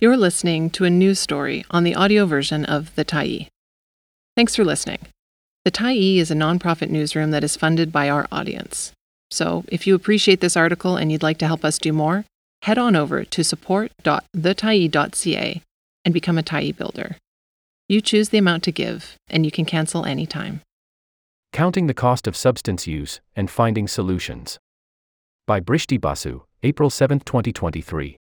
You're listening to a news story on the audio version of The Tyee. Thanks for listening. The Tyee is a nonprofit newsroom that is funded by our audience. So, if you appreciate this article and you'd like to help us do more, head on over to support.thetyee.ca and become a Tyee builder. You choose the amount to give, and you can cancel anytime. Counting the Cost of Substance Use and Finding Solutions. By Brishti Basu, April 7, 2023.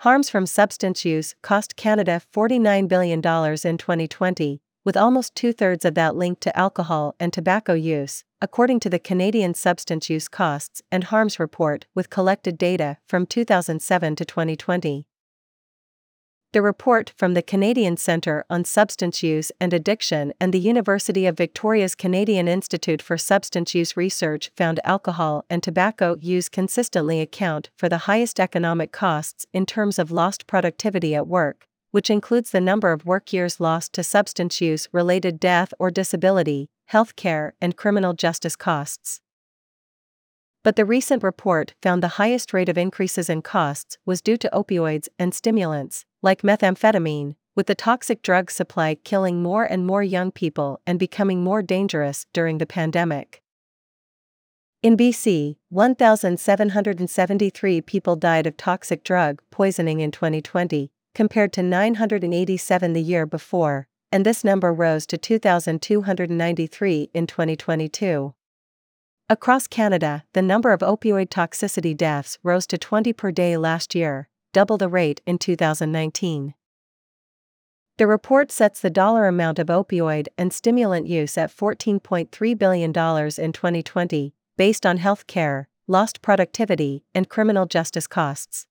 Harms from substance use cost Canada $49 billion in 2020, with almost two thirds of that linked to alcohol and tobacco use, according to the Canadian Substance Use Costs and Harms Report with collected data from 2007 to 2020. The report from the Canadian Centre on Substance Use and Addiction and the University of Victoria's Canadian Institute for Substance Use Research found alcohol and tobacco use consistently account for the highest economic costs in terms of lost productivity at work, which includes the number of work years lost to substance use related death or disability, healthcare, and criminal justice costs. But the recent report found the highest rate of increases in costs was due to opioids and stimulants, like methamphetamine, with the toxic drug supply killing more and more young people and becoming more dangerous during the pandemic. In BC, 1,773 people died of toxic drug poisoning in 2020, compared to 987 the year before, and this number rose to 2,293 in 2022. Across Canada, the number of opioid toxicity deaths rose to 20 per day last year, double the rate in 2019. The report sets the dollar amount of opioid and stimulant use at $14.3 billion in 2020, based on health care, lost productivity, and criminal justice costs.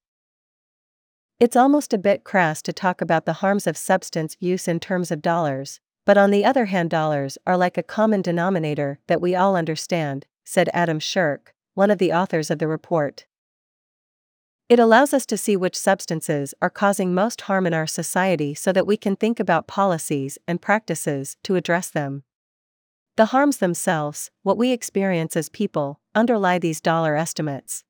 It's almost a bit crass to talk about the harms of substance use in terms of dollars, but on the other hand, dollars are like a common denominator that we all understand, said Adam Sherk, one of the authors of the report. It allows us to see which substances are causing most harm in our society so that we can think about policies and practices to address them. The harms themselves, what we experience as people, underlie these dollar estimates.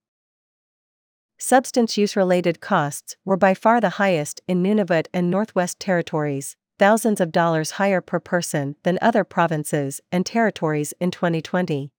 Substance use related costs were by far the highest in Nunavut and Northwest Territories, thousands of dollars higher per person than other provinces and territories in 2020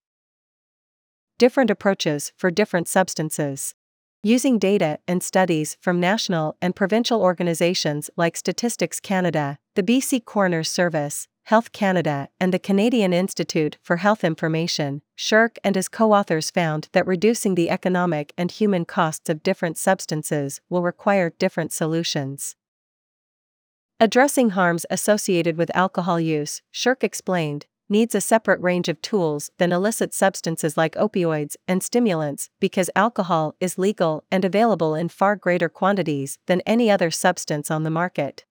different approaches for different substances. Using data and studies from national and provincial organizations like Statistics Canada, the BC Coroner's Service, Health Canada, and the Canadian Institute for Health Information, Sherk and his co authors found that reducing the economic and human costs of different substances will require different solutions. Addressing harms associated with alcohol use, Sherk explained, needs a separate range of tools than illicit substances like opioids and stimulants because alcohol is legal and available in far greater quantities than any other substance on the market.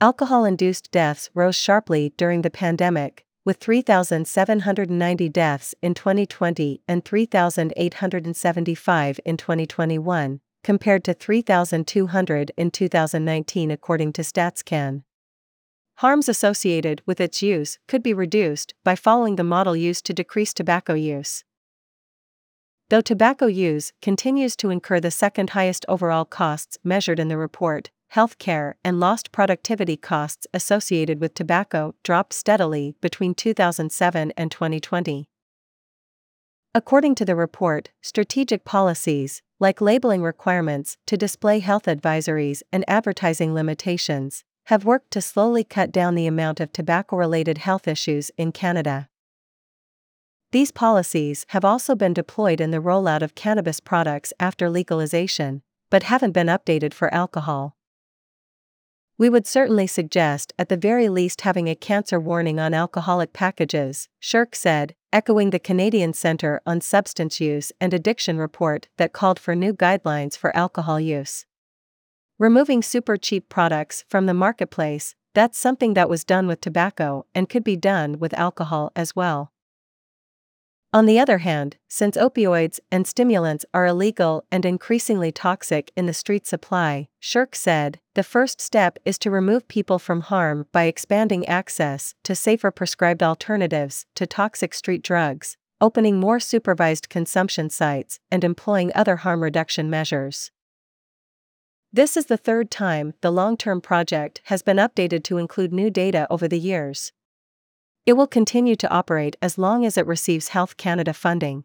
Alcohol induced deaths rose sharply during the pandemic, with 3,790 deaths in 2020 and 3,875 in 2021, compared to 3,200 in 2019 according to StatsCan. Harms associated with its use could be reduced by following the model used to decrease tobacco use. Though tobacco use continues to incur the second highest overall costs measured in the report, healthcare and lost productivity costs associated with tobacco dropped steadily between 2007 and 2020. According to the report, strategic policies, like labeling requirements to display health advisories and advertising limitations, have worked to slowly cut down the amount of tobacco related health issues in Canada. These policies have also been deployed in the rollout of cannabis products after legalization, but haven't been updated for alcohol. We would certainly suggest at the very least having a cancer warning on alcoholic packages, Sherk said, echoing the Canadian Centre on Substance Use and Addiction report that called for new guidelines for alcohol use. Removing super cheap products from the marketplace, that's something that was done with tobacco and could be done with alcohol as well. On the other hand, since opioids and stimulants are illegal and increasingly toxic in the street supply, Sherk said, the first step is to remove people from harm by expanding access to safer prescribed alternatives to toxic street drugs, opening more supervised consumption sites, and employing other harm reduction measures. This is the third time the long term project has been updated to include new data over the years. It will continue to operate as long as it receives Health Canada funding.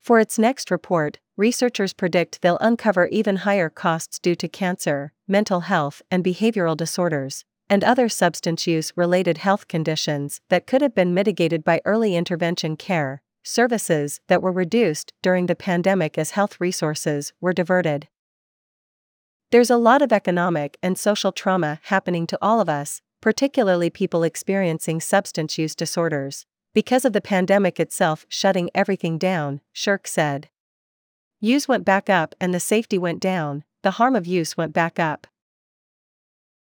For its next report, researchers predict they'll uncover even higher costs due to cancer, mental health, and behavioral disorders, and other substance use related health conditions that could have been mitigated by early intervention care, services that were reduced during the pandemic as health resources were diverted. There's a lot of economic and social trauma happening to all of us, particularly people experiencing substance use disorders, because of the pandemic itself shutting everything down, Sherk said. Use went back up and the safety went down, the harm of use went back up.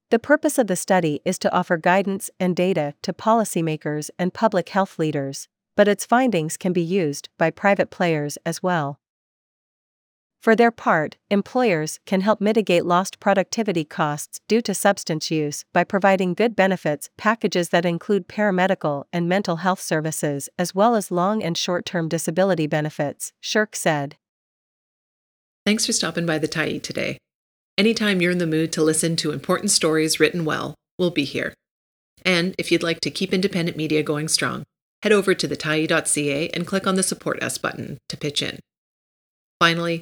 The purpose of the study is to offer guidance and data to policymakers and public health leaders, but its findings can be used by private players as well. For their part, employers can help mitigate lost productivity costs due to substance use by providing good benefits packages that include paramedical and mental health services as well as long and short term disability benefits, Sherk said. Thanks for stopping by the Tyee today. Anytime you're in the mood to listen to important stories written well, we'll be here. And if you'd like to keep independent media going strong, head over to thetyee.ca and click on the Support Us button to pitch in. Finally,